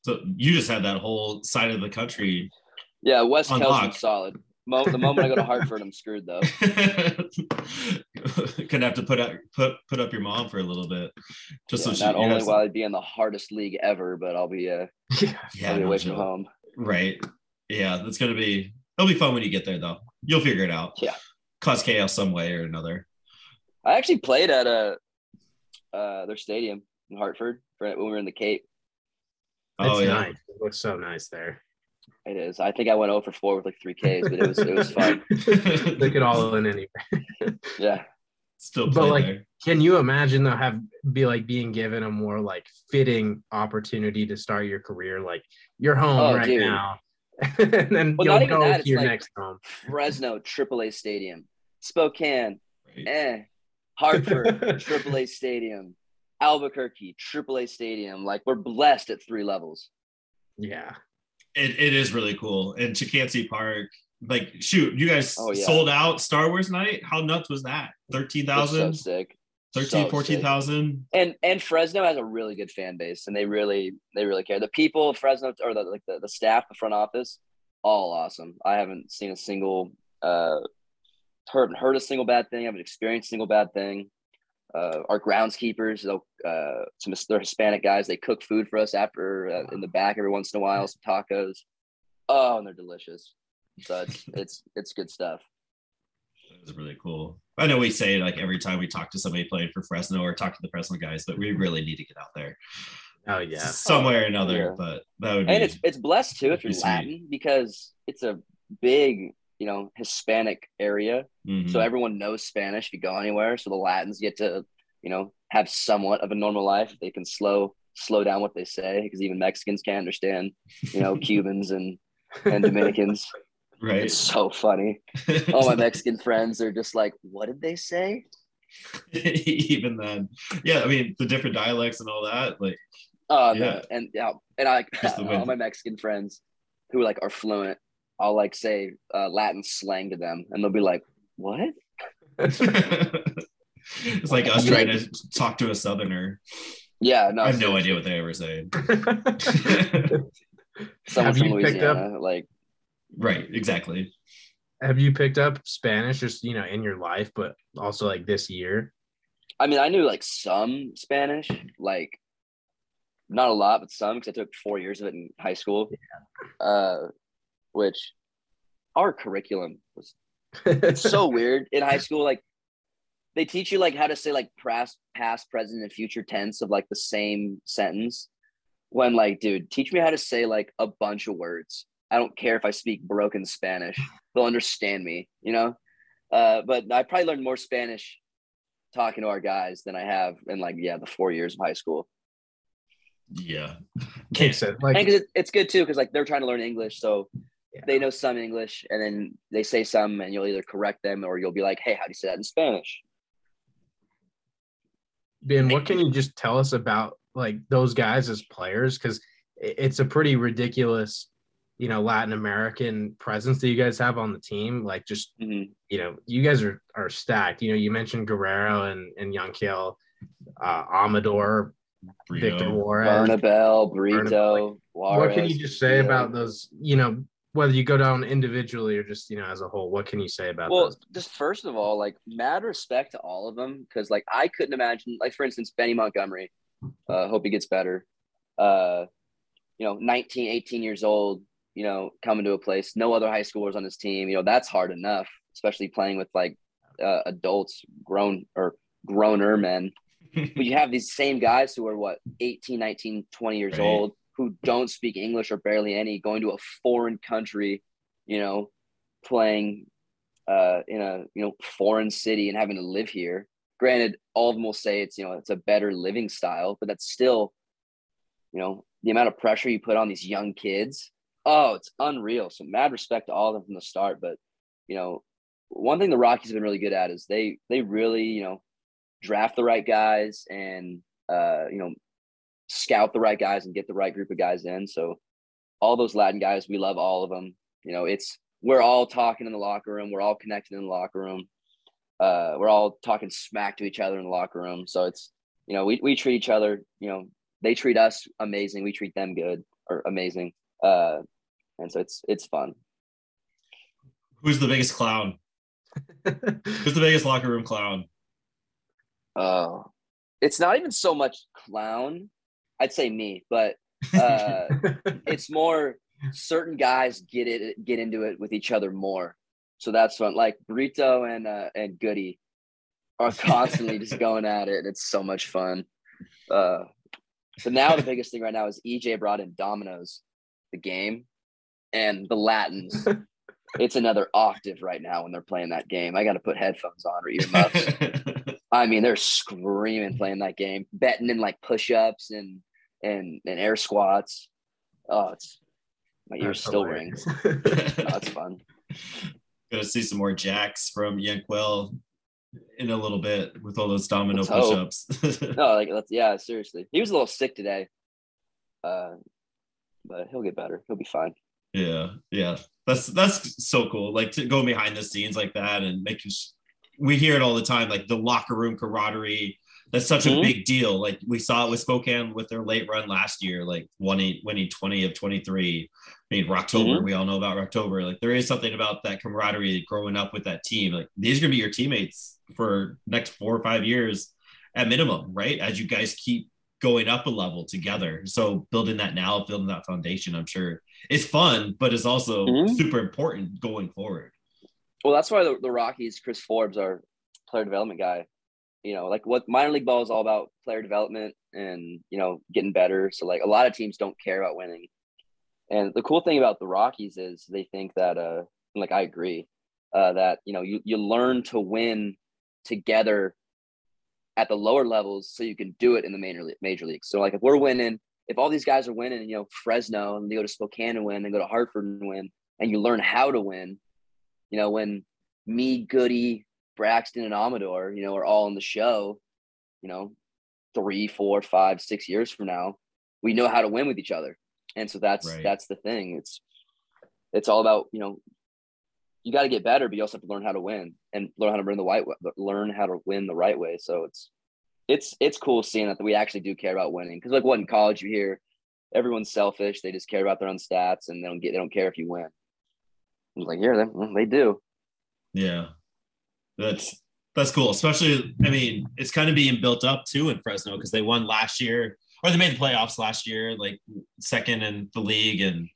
So you just had that whole side of the country. Yeah, West Coast is solid. Mo- the moment I go to Hartford, I'm screwed though. [laughs] Gonna have to put up put put up your mom for a little bit, just yeah, so she, not only will I be in the hardest league ever, but I'll be uh [laughs] yeah, I'll be away from home. Right. Yeah, that's gonna be. It'll be fun when you get there, though. You'll figure it out. Yeah. Cause chaos some way or another. I actually played at a uh, their stadium in Hartford when we were in the Cape. Oh it's yeah, nice. it looks so nice there. It is. I think I went over 4 with like three Ks, but it was it was [laughs] fun. Look at all in anyway. [laughs] yeah. Still but like there. can you imagine though have be like being given a more like fitting opportunity to start your career? Like you're home oh, right dude. now. [laughs] and then well, you'll go that, to your like next home. Fresno AAA Stadium, Spokane, right. eh, Hartford AAA Stadium, Albuquerque AAA Stadium. Like we're blessed at three levels. Yeah, it, it is really cool. And Chukchansi Park, like shoot, you guys oh, yeah. sold out Star Wars night. How nuts was that? 13,000? So sick. 13, so 14,000. And and Fresno has a really good fan base and they really they really care. The people of Fresno or the like the, the staff, the front office, all awesome. I haven't seen a single uh heard heard a single bad thing. I haven't experienced a single bad thing. Uh, our groundskeepers, uh, some they're Hispanic guys. They cook food for us after uh, in the back every once in a while. Some tacos. Oh, and they're delicious. So it's [laughs] it's it's good stuff. That was really cool. I know we say like every time we talk to somebody playing for Fresno or talk to the Fresno guys, but we really need to get out there. Oh yeah, somewhere or another. Yeah. But that would and be, it's it's blessed too if you're Latin because it's a big you know Hispanic area, mm-hmm. so everyone knows Spanish if you go anywhere. So the Latins get to you know have somewhat of a normal life. They can slow slow down what they say because even Mexicans can't understand you know [laughs] Cubans and and Dominicans. [laughs] Right. It's so funny. [laughs] All my Mexican friends are just like, what did they say? Even then. Yeah, I mean the different dialects and all that. Like uh yeah. and yeah, and I all my Mexican friends who like are fluent, I'll like say uh, Latin slang to them and they'll be like, What? [laughs] it's like us trying to talk to a southerner. Yeah, no. I have no idea what they ever say. [laughs] [laughs] Someone from Louisiana, like Right, exactly. Have you picked up Spanish just, you know, in your life, but also like this year? I mean, I knew like some Spanish, like not a lot, but some because I took four years of it in high school. Yeah. Uh, which our curriculum was [laughs] so weird in high school. Like they teach you like how to say like past, past, present, and future tense of like the same sentence. When like, dude, teach me how to say like a bunch of words I don't care if I speak broken Spanish. They'll understand me, you know? Uh, but I probably learned more Spanish talking to our guys than I have in like, yeah, the four years of high school. Yeah. Can't like, and it, it's good too. Cause like they're trying to learn English. So yeah. they know some English and then they say some and you'll either correct them or you'll be like, Hey, how do you say that in Spanish? Ben, what can you just tell us about like those guys as players? Cause it's a pretty ridiculous you know Latin American presence that you guys have on the team. Like just mm-hmm. you know, you guys are are stacked. You know, you mentioned Guerrero and and Yanquiel, uh, Amador, Brito. Victor Juarez, Bernabel, Brito. Juarez, what can you just say about those? You know, whether you go down individually or just you know as a whole, what can you say about that? well, those? just first of all, like mad respect to all of them because like I couldn't imagine, like for instance, Benny Montgomery. Uh, hope he gets better. Uh, you know, 19, 18 years old, you know, coming to a place, no other high schoolers on his team, you know, that's hard enough, especially playing with like uh, adults, grown or growner men. [laughs] but you have these same guys who are what 18, 19, 20 years right. old who don't speak English or barely any, going to a foreign country, you know, playing uh, in a you know foreign city and having to live here. Granted, all of them will say it's you know it's a better living style, but that's still, you know, the amount of pressure you put on these young kids Oh, it's unreal. So mad respect to all of them from the start. But you know, one thing the Rockies have been really good at is they they really you know draft the right guys and uh, you know scout the right guys and get the right group of guys in. So all those Latin guys, we love all of them. You know, it's we're all talking in the locker room, we're all connecting in the locker room. Uh, we're all talking smack to each other in the locker room. So it's you know, we we treat each other, you know, they treat us amazing, we treat them good or amazing. Uh, and so it's it's fun. Who's the biggest clown? [laughs] Who's the biggest locker room clown? Oh, it's not even so much clown. I'd say me, but [laughs] uh, it's more certain guys get it get into it with each other more. So that's fun. Like Burrito and uh, and Goody are [laughs] constantly just going at it. It's so much fun. Uh, but now the biggest thing right now is EJ brought in dominoes, the game, and the Latins. [laughs] it's another octave right now when they're playing that game. I got to put headphones on or earmuffs. I mean, they're screaming playing that game, betting in like push-ups and and and air squats. Oh, it's my ears still ring. oh, [laughs] that's [laughs] fun. Gonna see some more jacks from Yanquiel in a little bit with all those domino push-ups. [laughs] no, like that's yeah, seriously. He was a little sick today. Uh but he'll get better. He'll be fine. Yeah, yeah. That's that's so cool. Like to go behind the scenes like that and make making we hear it all the time, like the locker room camaraderie. That's such mm-hmm. a big deal. Like we saw it with Spokane with their late run last year, like winning winning 20 of 23. I mean, Rocktober, mm-hmm. we all know about Rocktober. Like there is something about that camaraderie growing up with that team. Like these are gonna be your teammates for next four or five years at minimum, right? As you guys keep going up a level together. So building that now, building that foundation, I'm sure is fun, but is also mm-hmm. super important going forward. Well, that's why the, the Rockies, Chris Forbes, our player development guy, you know, like what minor league ball is all about player development and, you know, getting better. So like a lot of teams don't care about winning. And the cool thing about the Rockies is they think that, uh, like I agree, uh, that, you know, you, you learn to win together at the lower levels so you can do it in the major, league, major leagues. So like if we're winning, if all these guys are winning, you know, Fresno and they go to Spokane and win, and go to Hartford and win, and you learn how to win, you know, when me, Goody, Braxton, and Amador, you know, are all in the show, you know, three, four, five, six years from now, we know how to win with each other. And so that's right. that's the thing. It's it's all about, you know, you got to get better, but you also have to learn how to win and learn how to win the right way, learn how to win the right way. So it's it's it's cool seeing that we actually do care about winning. Because like what in college you hear everyone's selfish, they just care about their own stats and they don't get they don't care if you win. I was like, yeah, they, they do. Yeah, that's that's cool. Especially, I mean, it's kind of being built up too in Fresno because they won last year, or they made the playoffs last year, like second in the league, and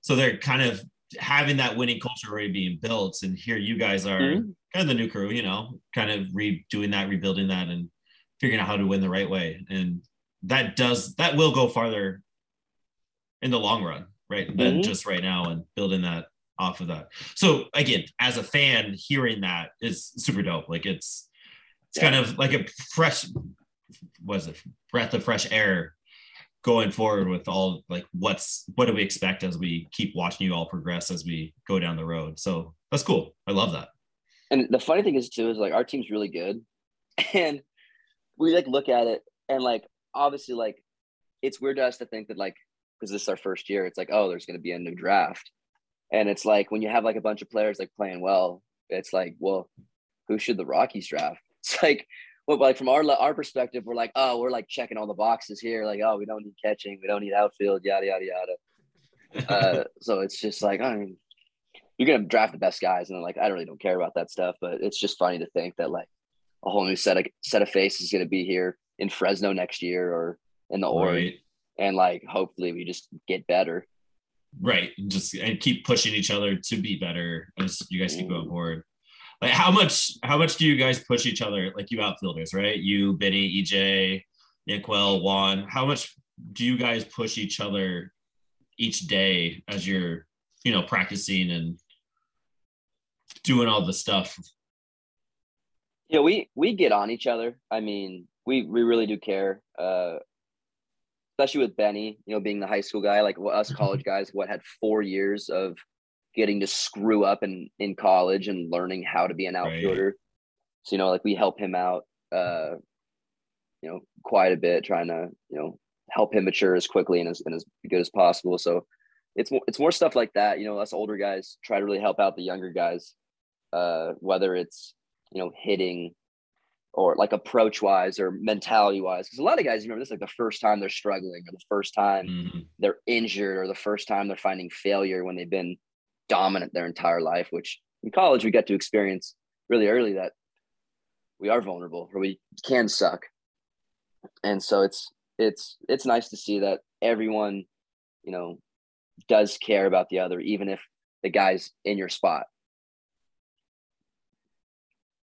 so they're kind of having that winning culture already being built. And here you guys are mm-hmm. kind of the new crew, you know, kind of redoing that, rebuilding that, and figuring out how to win the right way. And that does that will go farther in the long run, right? Mm-hmm. Than just right now and building that off of that. So again, as a fan, hearing that is super dope. Like it's it's yeah. kind of like a fresh was it breath of fresh air going forward with all like what's what do we expect as we keep watching you all progress as we go down the road. So that's cool. I love that. And the funny thing is too is like our team's really good. [laughs] And we like look at it and like obviously like it's weird to us to think that like because this is our first year, it's like, oh, there's gonna be a new draft. And it's like when you have like a bunch of players like playing well, it's like, well, who should the Rockies draft? [laughs] It's like, well, like from our our perspective, we're like, oh, we're like checking all the boxes here. Like, oh, we don't need catching, we don't need outfield, yada yada yada. uh, [laughs] so it's just like, I mean, you're gonna draft the best guys, and like, I really don't care about that stuff. But it's just funny to think that like a whole new set of set of faces is gonna be here in Fresno next year or in the right. and like hopefully we just get better. Right. and Just and keep pushing each other to be better as you guys keep going forward. Like how much how much do you guys push each other? Like you outfielders, right? You, Benny, EJ, Yanquiel, Juan. How much do you guys push each other each day as you're, you know, practicing and doing all the stuff? Yeah, we we get on each other. I mean, we we really do care. Uh especially with Benny, you know, being the high school guy, like us mm-hmm. college guys, what had four years of getting to screw up in in college and learning how to be an outfielder. Right. So you know, like we help him out, uh, you know, quite a bit, trying to you know help him mature as quickly and as, and as good as possible. So it's more, it's more stuff like that. You know, us older guys try to really help out the younger guys, uh, whether it's, you know, hitting or like approach wise or mentality wise. Cause a lot of guys remember this is like the first time they're struggling or the first time mm-hmm. they're injured or the first time they're finding failure when they've been dominant their entire life, which in college we get to experience really early that we are vulnerable or we can suck. And so it's it's it's nice to see that everyone, you know, does care about the other, even if the guy's in your spot.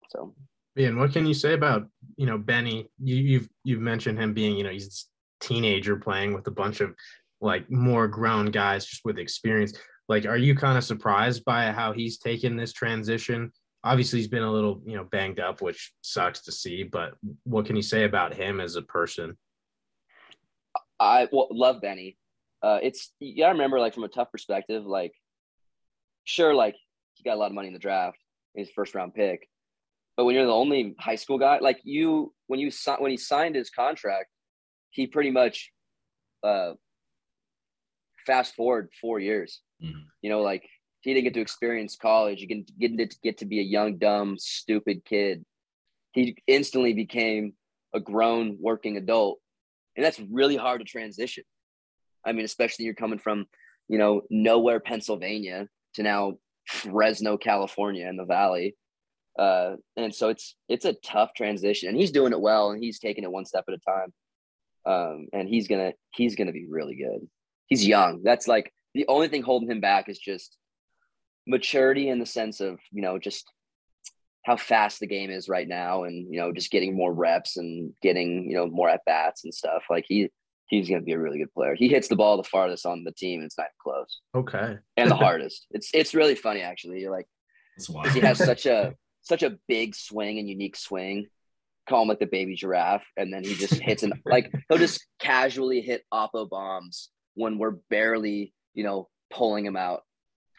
So yeah, and what can you say about you know Benny? You, you've you've mentioned him being you know he's a teenager playing with a bunch of like more grown guys just with experience. Like, are you kind of surprised by how he's taken this transition? Obviously, he's been a little you know banged up, which sucks to see. But what can you say about him as a person? I well, love Benny. Uh, it's you gotta remember, like from a tough perspective, like sure, like he got a lot of money in the draft, his first round pick, but when you're the only high school guy, like you, when you when he signed his contract, he pretty much uh, fast forward four years. Mm-hmm. You know, like he didn't get to experience college. You can get to get to be a young, dumb, stupid kid. He instantly became a grown working adult, and that's really hard to transition. I mean, especially you're coming from, you know, nowhere, Pennsylvania to now Fresno, California in the Valley. Uh, and so it's it's a tough transition, and he's doing it well, and he's taking it one step at a time. Um, and he's gonna he's gonna be really good. He's young. That's like the only thing holding him back is just maturity in the sense of you know just how fast the game is right now, and you know just getting more reps and getting you know more at bats and stuff. Like he he's going to be a really good player. He hits the ball the farthest on the team. It's not close. Okay. and the [laughs] hardest. It's it's really funny actually. You're like, he has such a [laughs] such a big swing and unique swing. Call him like the baby giraffe, and then he just [laughs] hits an like he'll just casually hit oppo bombs when we're barely, you know, pulling him out.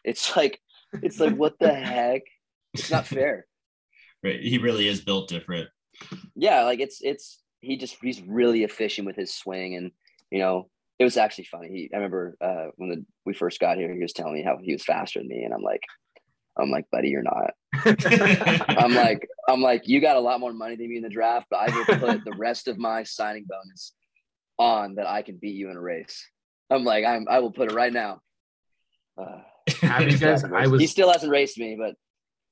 It's like it's like what the heck? It's not fair. [laughs] Right. He really is built different. Yeah, like it's it's he just he's really efficient with his swing and you know it was actually funny. He I remember uh, when the, we first got here, he was telling me how he was faster than me, and I'm like, I'm like, buddy, you're not. [laughs] I'm like, I'm like, you got a lot more money than me in the draft, but I will put the rest of my signing bonus on that I can beat you in a race. I'm like, I'm, I will put it right now. Uh, Have you [laughs] guys? I was. He still hasn't raced me, but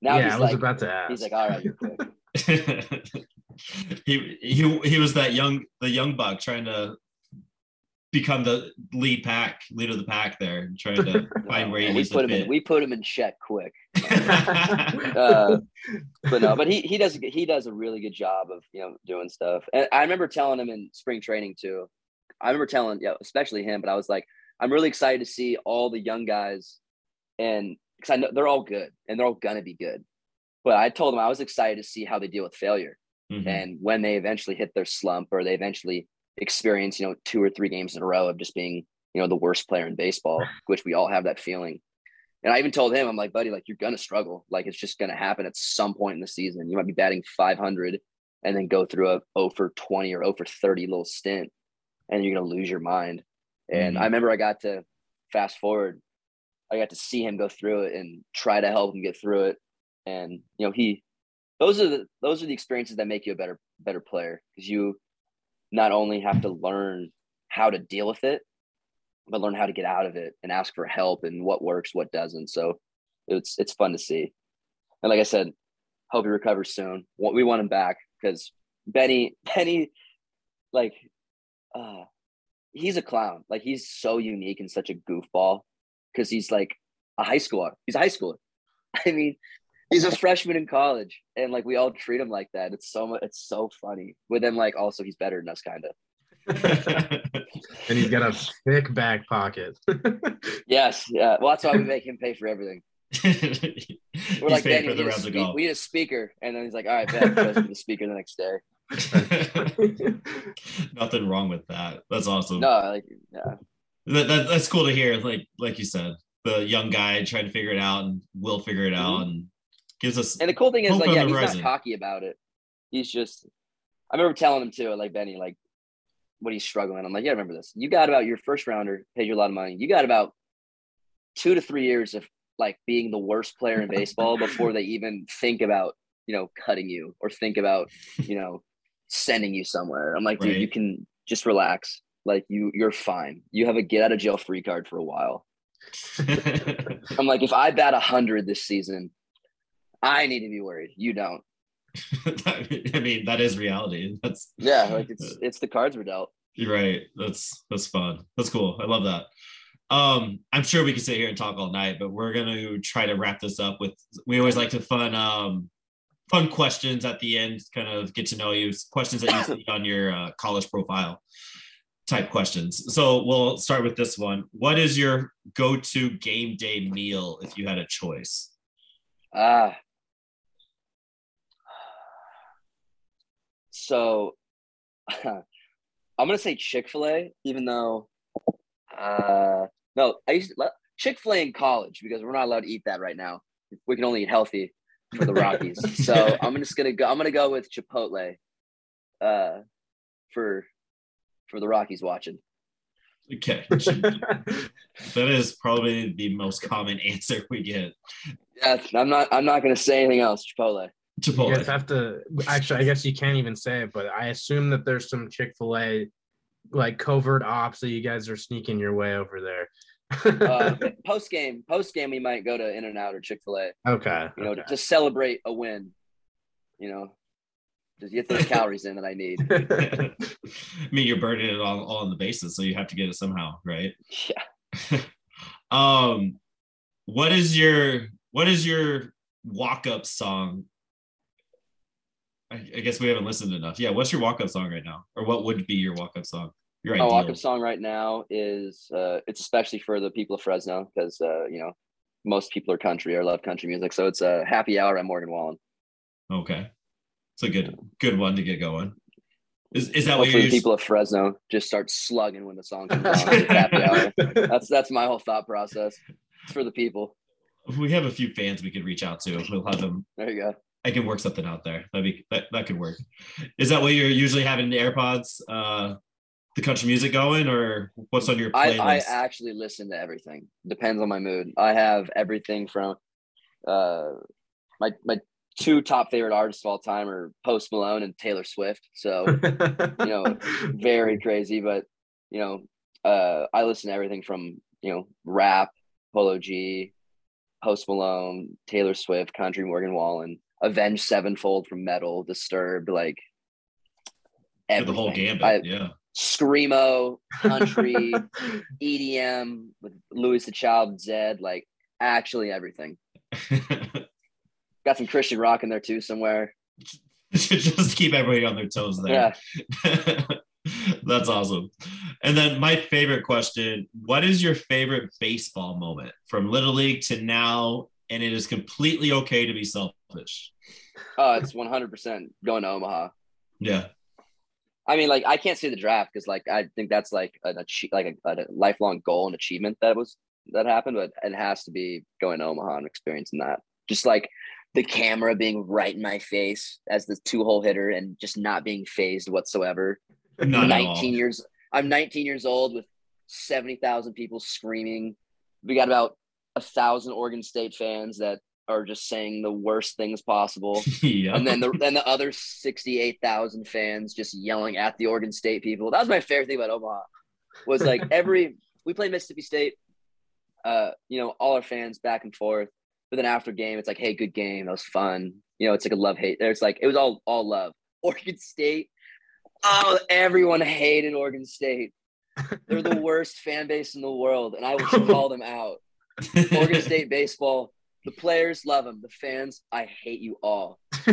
now yeah, he's I was like, about to ask. He's like, all right, you're quick. [laughs] he he he was that young the young buck trying to become the lead pack, lead of the pack there, trying to [laughs] find where he we put him fit. in. We put him in check quick. [laughs] uh, but no, but he he does he does a really good job of you know doing stuff. And I remember telling him in spring training too. I remember telling yeah, especially him, but I was like, I'm really excited to see all the young guys, and because I know they're all good and they're all gonna be good. But I told him I was excited to see how they deal with failure. Mm-hmm. And when they eventually hit their slump or they eventually experience, you know, two or three games in a row of just being, you know, the worst player in baseball, [laughs] which we all have that feeling. And I even told him, I'm like, buddy, like you're gonna struggle. Like it's just gonna happen at some point in the season. You might be batting 500 and then go through a 0 for 20 or 0 for 30 little stint, and you're gonna lose your mind. And mm-hmm. I remember I got to fast forward, I got to see him go through it and try to help him get through it. And you know, he those are the those are the experiences that make you a better better player because you not only have to learn how to deal with it, but learn how to get out of it and ask for help and what works, what doesn't. So it's it's fun to see. And like I said, hope he recovers soon. We want him back because Benny, [laughs] Benny, like, uh, he's a clown. Like he's so unique and such a goofball because he's like a high schooler. He's a high schooler. [laughs] I mean, he's a freshman in college and like we all treat him like that. It's so much it's so funny. But then like also he's better than us kind of. [laughs] And he's got a thick back pocket. [laughs] Yes yeah. Well that's why we make him pay for everything. [laughs] We're like Danny, we, need spe- we need a speaker. And then he's like all right bet goes to the speaker the next day. Nothing wrong with that. That's awesome. No like yeah. That, that, that's cool to hear like like you said. The young guy trying to figure it out and will figure it out mm-hmm. and gives us. And the cool thing is, like, yeah, he's not cocky about it. He's just. I remember telling him too, like Benny, like what are you struggling? I'm like, yeah, remember this. You got about your first rounder, paid you a lot of money. You got about two to three years of like being the worst player in baseball [laughs] before they even think about, you know, cutting you or think about, you know, sending you somewhere. I'm like, dude, Right. you can just relax. Like you, you're fine. You have a get out of jail free card for a while. [laughs] I'm like, if I bat a hundred this season, I need to be worried. You don't. [laughs] I mean, that is reality. That's Yeah, like it's it's the cards were dealt. You're right. That's that's fun. That's cool. I love that. Um, I'm sure we could sit here and talk all night, but we're gonna try to wrap this up with we always like to fun um fun questions at the end, kind of get to know you, questions that you see [coughs] on your uh, college profile type questions. So we'll start with this one. What is your go-to game day meal if you had a choice? Ah. So [laughs] I'm gonna say Chick-fil-A, even though uh no, I used to Chick-fil-A in college because we're not allowed to eat that right now. We can only eat healthy for the Rockies. [laughs] so I'm just gonna go I'm gonna go with Chipotle uh for for the Rockies watching. Okay. [laughs] that is probably the most common answer we get. Yeah, I'm not I'm not gonna say anything else. Chipotle. You guys have to actually. I guess you can't even say it, but I assume that there's some Chick Fil A like covert ops that you guys are sneaking your way over there. Uh, [laughs] post game, post game, we might go to In and Out or Chick Fil A. okay. you know, okay. to celebrate a win. You know, just get those [laughs] calories in that I need. I mean, you're burning it all, all on the bases, so you have to get it somehow, right? Yeah. [laughs] um, what is your what is your walk up song? I, I guess we haven't listened enough. Yeah, what's your walk up song right now, or what would be your walk up song? Your ideal. walk up song right now is uh, it's especially for the people of Fresno because uh, you know most people are country or love country music. So it's a happy hour at Morgan Wallen. Okay, it's a good good one to get going. Is is that what you're the people of Fresno just start slugging when the song comes on. [laughs] Happy hour. That's that's my whole thought process. It's for the people. We have a few fans we could reach out to. We'll have them There you go. I can work something out there. That'd be that, that could work. Is that what you're usually having the AirPods, uh, the country music going, or what's on your I. I actually listen to everything. Depends on my mood. I have everything from uh my my two top favorite artists of all time are Post Malone and Taylor Swift. So [laughs] you know, very crazy, but you know, uh I listen to everything from, you know, rap, Polo G, Post Malone, Taylor Swift, Country Morgan Wallen, Avenged Sevenfold from Metal, Disturbed, like For the whole everything. gambit. I, yeah. Screamo, country, [laughs] EDM with Louis the Child, Zedd, like actually everything. [laughs] Got some Christian rock in there too somewhere. [laughs] Just to keep everybody on their toes there. Yeah. That's awesome. And then my favorite question What is your favorite baseball moment from Little League to now? And it is completely okay to be selfish. Oh, it's 100% going to Omaha. Yeah. I mean, like I can't see the draft because like I think that's like an achie- like a, a lifelong goal and achievement that was that happened, but it has to be going to Omaha and experiencing that. Just like the camera being right in my face as the two hole hitter and just not being phased whatsoever. Not at all. 19 years. I'm 19 years old with 70,000 people screaming. We got about a thousand Oregon State fans that are just saying the worst things possible. [laughs] yeah. and then the then the other 68,000 fans just yelling at the Oregon State people. That was my favorite thing about Omaha. Was like [laughs] every we played Mississippi State, uh, you know, all our fans back and forth. But then after game, it's like, hey, good game. That was fun. You know, it's like a love hate. There's like it was all all love. [laughs] Oregon State. Oh, everyone hated Oregon State. They're the worst fan base in the world, and I will call them out. Oregon [laughs] State baseball. The players love them. The fans, I hate you all. [laughs]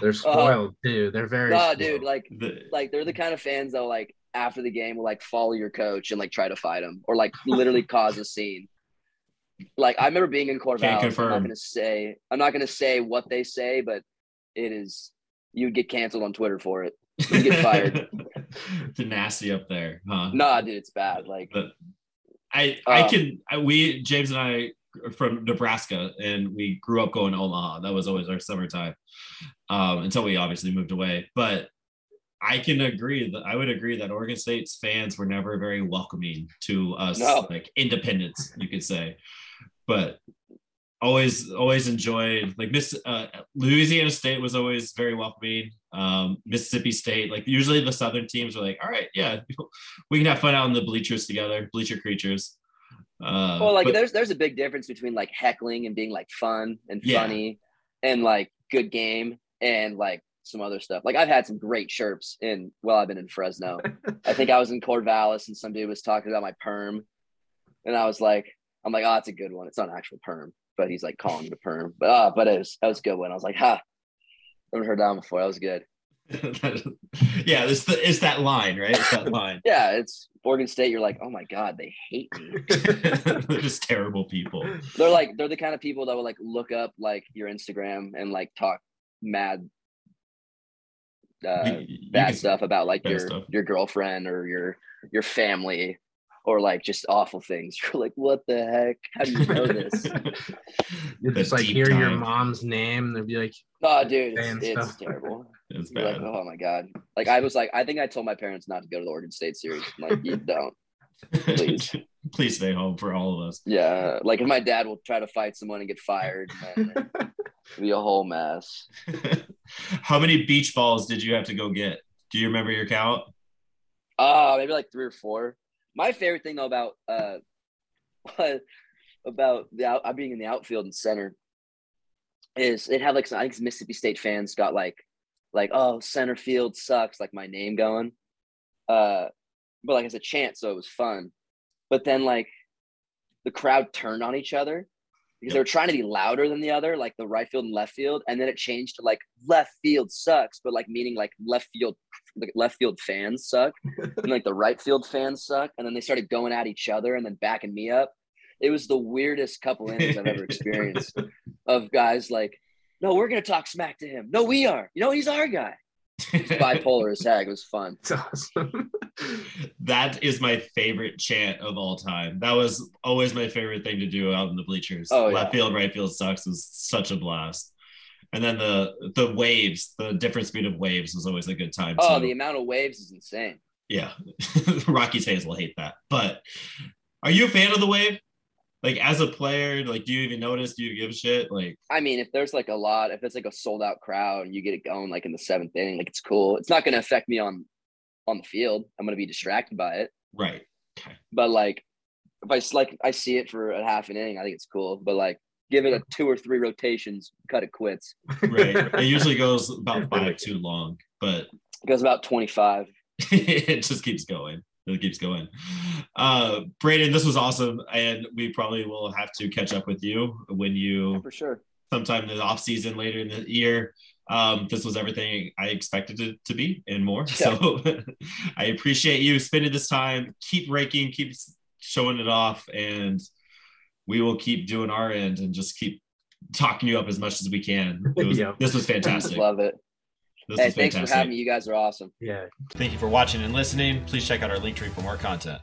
They're uh, spoiled, dude. They're very. Nah, spoiled. dude, like The- like they're the kind of fans that like after the game will like follow your coach and like try to fight him or like literally [laughs] cause a scene. Like I remember being in Corvallis. Can't I'm not gonna say I'm not gonna say what they say, but it is you would get canceled on Twitter for it. You get fired. the nasty up there, huh? Nah, dude, it's bad. Like But I I Uh, can I, we James and I are from Nebraska and we grew up going to Omaha. That was always our summertime um, until we obviously moved away. But I can agree that I would agree that Oregon State's fans were never very welcoming to us, No. like independents, you could say. But always, always enjoyed like Miss uh, Louisiana State was always very welcoming. Um, Mississippi State, like usually the Southern teams are like, all right, yeah, [laughs] we can have fun out in the bleachers together, bleacher creatures. Uh, Well, like but- there's there's a big difference between like heckling and being like fun and Yeah. funny and like good game and like some other stuff. Like I've had some great chirps in well, I've been in Fresno. I think I was in Corvallis and some dude was talking about my perm. And I was like, I'm like, oh, it's a good one. It's not an actual perm, but he's like calling the perm. But uh, but it was that was a good one. I was like, ha, haven't heard that one before. That was good. [laughs] yeah, it's the it's that line, right? It's that [laughs] line. Yeah, it's Oregon State. You're like, oh my God, they hate me. [laughs] They're just terrible people. they're like they're the kind of people that will like look up like your Instagram and like talk mad uh, You- you bad stuff about like your stuff. your girlfriend or your your family or like just awful things. [laughs] You're like, what the heck? How do you know this? [laughs] You The just like deep hear your mom's name. They'll be like, oh, dude, it's, it's terrible. [laughs] It's You're like, oh my god. Like I was like, I think I told my parents not to go to the Oregon State series. I'm like, you don't. please. Please stay home for all of us. Yeah. Like if my dad will try to fight someone and get fired, man, be a whole mess. How many beach balls did you have to go get? Do you remember your count? Oh, maybe like three or four. My favorite thing though about uh [laughs] about the out, uh, being in the outfield and center is it had like some, I think Mississippi State fans got like like oh center field sucks like my name going, uh, but like it's a chant so it was fun, but then like the crowd turned on each other because they were trying to be louder than the other like the right field and left field. And then it changed to like left field sucks but like meaning like left field like left field fans suck [laughs] and like the right field fans suck and then they started going at each other and then backing me up it was the weirdest couple innings i've ever experienced [laughs] of guys like no we're gonna talk smack to him no we are you know he's our guy bipolar as heck it was fun [laughs] it's awesome. that is my favorite chant of all time. That was always my favorite thing to do out in the bleachers. Oh, Left yeah. field, right field sucks was such a blast. And then the the waves, the different speed of waves was always a good time. oh too. the amount of waves is insane yeah. [laughs] Rockies fans will hate that. But are you a fan of the wave? Like as a player, like do you even notice? Do you give a shit? Like I mean, if there's like a lot, if it's like a sold out crowd and you get it going like in the seventh inning, like it's cool. It's not going to affect me on on the field. I'm going to be distracted by it. right. But like, if I like I see it for a half an inning, I think it's cool. But like, give it a two or three rotations, cut it quits. Right. [laughs] it usually goes about five too long, but It goes about 25. [laughs] it just keeps going. It keeps going. Uh, Braiden, this was awesome, and we probably will have to catch up with you when you For sure. sometime in the off season later in the year. Um, this was everything I expected it to be and more. So [laughs] I appreciate you spending this time. Keep raking, keep showing it off, and we will keep doing our end and just keep talking you up as much as we can. It was, [laughs] Yeah. This was fantastic. Love it. This Hey, was thanks fantastic. for having me. You guys are awesome. yeah. Thank you for watching and listening. Please check out our link tree for more content.